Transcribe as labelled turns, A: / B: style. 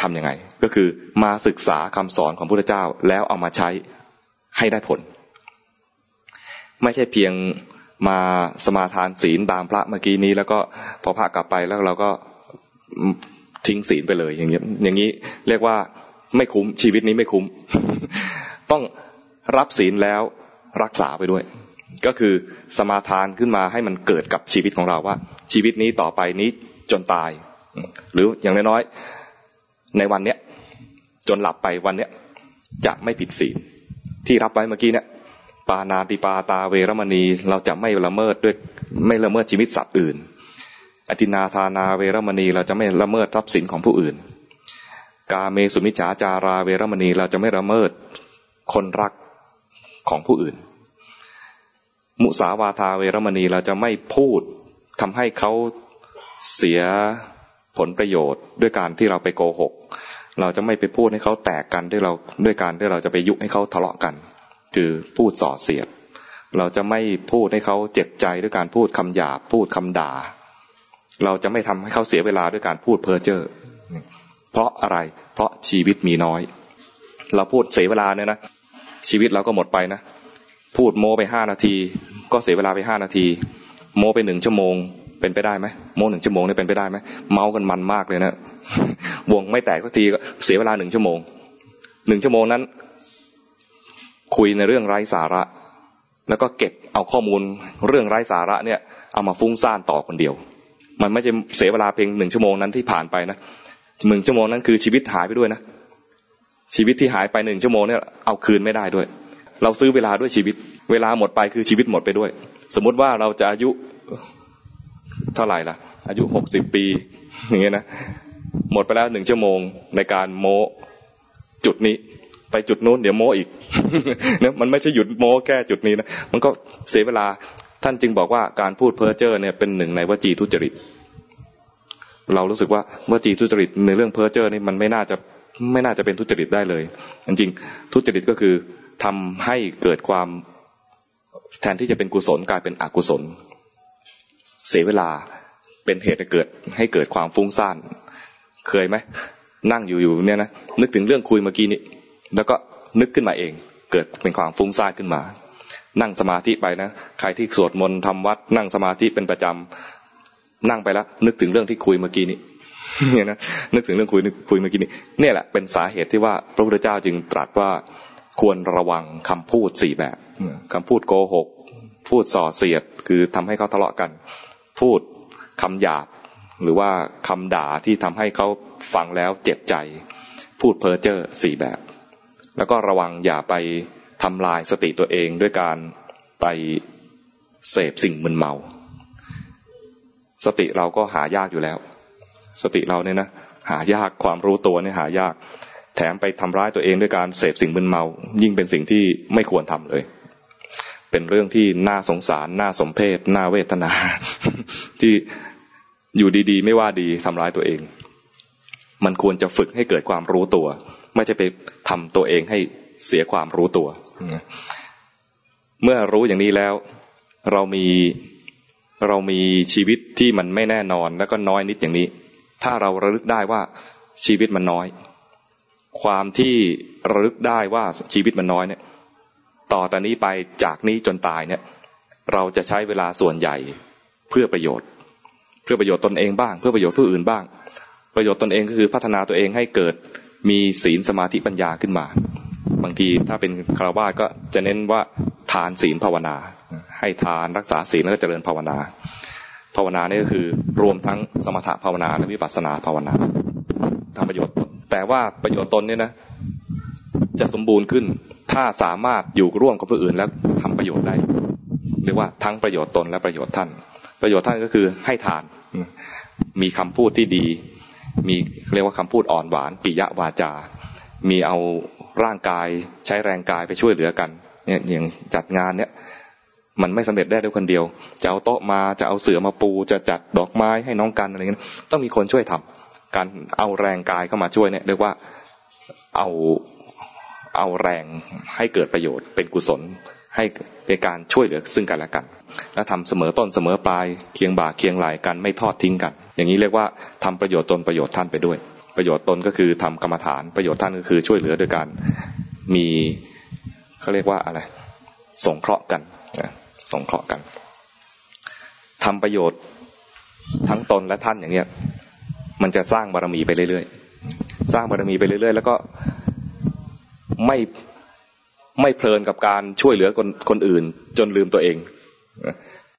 A: ทํำยังไง ก็คือมาศึกษาคำสอนของพระพุทธเจ้าแล้วเอามาใช้ให้ได้ผล ไม่ใช่เพียงมาสมาทานศีลตามพระเมื่อกี้นี้ แล้วก็พอพระกลับไปแล้วเราก็ทิ้งศีลไปเลย อย่างนี้อย่างนี้เรียกว่าไม่คุ้มชีวิตนี้ไม่คุ้ม ต้องรับศีลแล้วรักษาไปด้วย ก็คือสมาทานขึ้นมาให้มันเกิดกับชีวิตของเราว่า ชีวิตนี้ต่อไปนี้จนตาย หรืออย่างน้อย ในวันเนี้ยจนหลับไปวันเนี้ยจะไม่ผิดศีลที่รับไว้เมื่อกี้เนี่ยปานาติปาตาเวรมณี เราจะไม่ละเมิดด้วยไม่ละเมิดชีวิตสัตว์อื่น อตินาธานาเวรมณี เราจะไม่ละเมิดทรัพย์สินของผู้อื่น กาเมสุมิจฉาจาราเวรมณี เราจะไม่ละเมิดคนรักของผู้อื่น มุสาวาทาเวรมณีเราจะไม่พูดทำให้เขาเสีย ผลประโยชน์ ด้วยการที่เราไปโกหก เราจะไม่ไปพูดให้เขาแตกกันด้วยเราด้วยการที่เราจะไปยุให้เขาทะเลาะกัน คือพูดส่อเสียด เราจะไม่พูดให้เขาเจ็บใจด้วยการพูดคำหยาบพูดคำด่า เราจะไม่ทำให้เขาเสียเวลาด้วยการพูดเพ้อเจ้อเพราะอะไร เพราะชีวิตมีน้อย เราพูดเสียเวลาเนี่ยนะชีวิตเราก็หมดไปนะพูดโมไปห้านาที ก็เสียเวลาไปห้านาที โมไปหนึ่งชั่วโมง เป็นไปได้ไหมโมงหนึ่งชั่วโมงนี่เป็นไปได้ไหมเมาส์กันมันมากเลยนะวงไม่แตกสักทีก็เสียเวลาหนึ่งชั่วโมงหนึ่งชั่วโมงนั้น คุยในเรื่องไร้สาระ แล้วก็เก็บเอาข้อมูลเรื่องไร้สาระเนี่ย เอามาฟุ้งซ่านต่อคนเดียว มันไม่จะเสียเวลาเพียงหนึ่งชั่วโมงนั้นที่ผ่านไปนะหนึ่งชั่วโมงนั้นคือชีวิตหายไปด้วยนะชีวิตที่หายไปหนึ่งชั่วโมงเนี่ยเอาคืนไม่ได้ด้วย เราซื้อเวลาด้วยชีวิต เวลาหมดไปคือชีวิตหมดไปด้วย สมมติว่าเราจะอายุ เท่าไหร่ล่ะ อายุหกสิบปี อย่างเงี้ยนะหมดไปแล้วหนึ่งชั่วโมงในการโมจุดนี้ ไปจุดนู้นเดี๋ยวโมอีกเนี่ยมันไม่ใช่หยุดโมแค่จุดนี้นะมันก็เสียเวลาท่านจึงบอกว่าการพูดเพ้อเจ้อเนี่ยเป็นหนึ่งในวจีทุจริต เรารู้สึกว่าวจีทุจริตในเรื่องเพ้อเจ้อนี่มันไม่น่าจะไม่น่าจะเป็นทุจริตได้เลยจริงๆทุจริตก็คือทำให้เกิดความแทนที่จะเป็นกุศลกลายเป็นอกุศล เสียเวลา เป็นเหตุให้เกิดให้เกิดความฟุ้งซ่าน เคยไหมนั่งอยู่ๆเนี่ยนะนึกถึงเรื่องคุยเมื่อกี้นี้แล้วก็นึกขึ้นมาเอง เกิดเป็นความฟุ้งซ่านขึ้นมา นั่งสมาธิไปนะใครที่สวดมนต์ทำวัด นั่งสมาธิเป็นประจำนั่งไปแล้วนึกถึงเรื่องที่คุยเมื่อกี้นี้เนี่ยนะนึกถึงเรื่องคุยคุยเมื่อกี้นี้เนี่ยแหละเป็นสาเหตุที่ว่าพระพุทธเจ้าจึงตรัสว่าควรระวังคำพูดสี่แบบคำพูดโกหก พูดส่อเสียด คือทำให้เขาทะเลาะกัน พูดคำหยาบ หรือว่าคำด่าที่ทำให้เขาฟังแล้วเจ็บใจ พูดเพ้อเจ้อสี่แบบ แล้วก็ระวังอย่าไปทำลายสติตัวเองด้วยการไปเสพสิ่งมึนเมา สติเราก็หายากอยู่แล้ว สติเราเนี่ยนะหายากความรู้ตัวเนี่ยหายาก แถมไปทำร้ายตัวเองด้วยการเสพสิ่งมึนเมา ยิ่งเป็นสิ่งที่ไม่ควรทำเลย เป็นเรื่องที่น่าสงสาร น่าสมเพชน่าเวทนา ที่อยู่ดีๆ ไม่ว่าดีทำร้ายตัวเอง มันควรจะฝึกให้เกิดความรู้ตัว ไม่ใช่ไปทำตัวเองให้เสียความรู้ตัว เมื่อรู้อย่างนี้แล้ว เรามีเรามีชีวิตที่มันไม่แน่นอนแล้วก็น้อยนิดอย่างนี้ ถ้าเราระลึกได้ว่าชีวิตมันน้อย ความที่ระลึกได้ว่าชีวิตมันน้อยเนี่ย ต่อตอนนี้ไปจากนี้จนตายเนี่ย เราจะใช้เวลาส่วนใหญ่ เพื่อประโยชน์ เพื่อประโยชน์ตนเองบ้าง เพื่อประโยชน์ผู้อื่นบ้าง ประโยชน์ตนเองก็คือพัฒนาตัวเองให้เกิดมีศีลสมาธิปัญญาขึ้นมา บางทีถ้าเป็นคารวะก็จะเน้นว่าทานศีลภาวนา ให้ทานรักษาศีลแล้วก็เจริญภาวนา ภาวนานี่ก็คือรวมทั้งสมถะภาวนาและวิปัสสนาภาวนาทำประโยชน์ตนแต่ว่าประโยชน์ตนเนี่ยนะจะสมบูรณ์ขึ้นถ้าสามารถอยู่ร่วมกับผู้อื่นแล้วทำประโยชน์ได้เรียกว่าทั้งประโยชน์ตนและประโยชน์ท่าน ประโยชน์ท่านก็คือให้ทาน มีคำพูดที่ดี มีเรียกว่าคำพูดอ่อนหวานปิยะวาจา มีเอาร่างกายใช้แรงกายไปช่วยเหลือกันเนี่ยอย่างจัดงานเนี่ยมันไม่สำเร็จได้ด้วยคนเดียว จะเอาโต๊ะมาจะเอาเสือมาปู จะจัดดอกไม้ให้น้องกันอะไรเงี้ยต้องมีคนช่วยทำการเอาแรงกายเข้ามาช่วยเนี่ยเรียกว่าเอาเอาแรงให้เกิดประโยชน์เป็นกุศล ให้เป็นการช่วยเหลือซึ่งกันและกัน และทำเสมอต้นเสมอปลายเคียงบ่าเคียงไหลกันไม่ทอดทิ้งกัน อย่างนี้เรียกว่าทำประโยชน์ตนประโยชน์ท่านไปด้วย ประโยชน์ตนก็คือทำกรรมฐานประโยชน์ท่านก็คือช่วยเหลือโดยการมีเขาเรียกว่าอะไรสงเคราะห์กันสงเคราะห์กันทำประโยชน์ทั้งตนและท่านอย่างเนี้ยมันจะสร้างบารมีไปเรื่อยๆ สร้างบารมีไปเรื่อยๆ แล้วก็ไม่ ไม่เพลินกับการช่วยเหลือคนคนอื่น จนลืมตัวเอง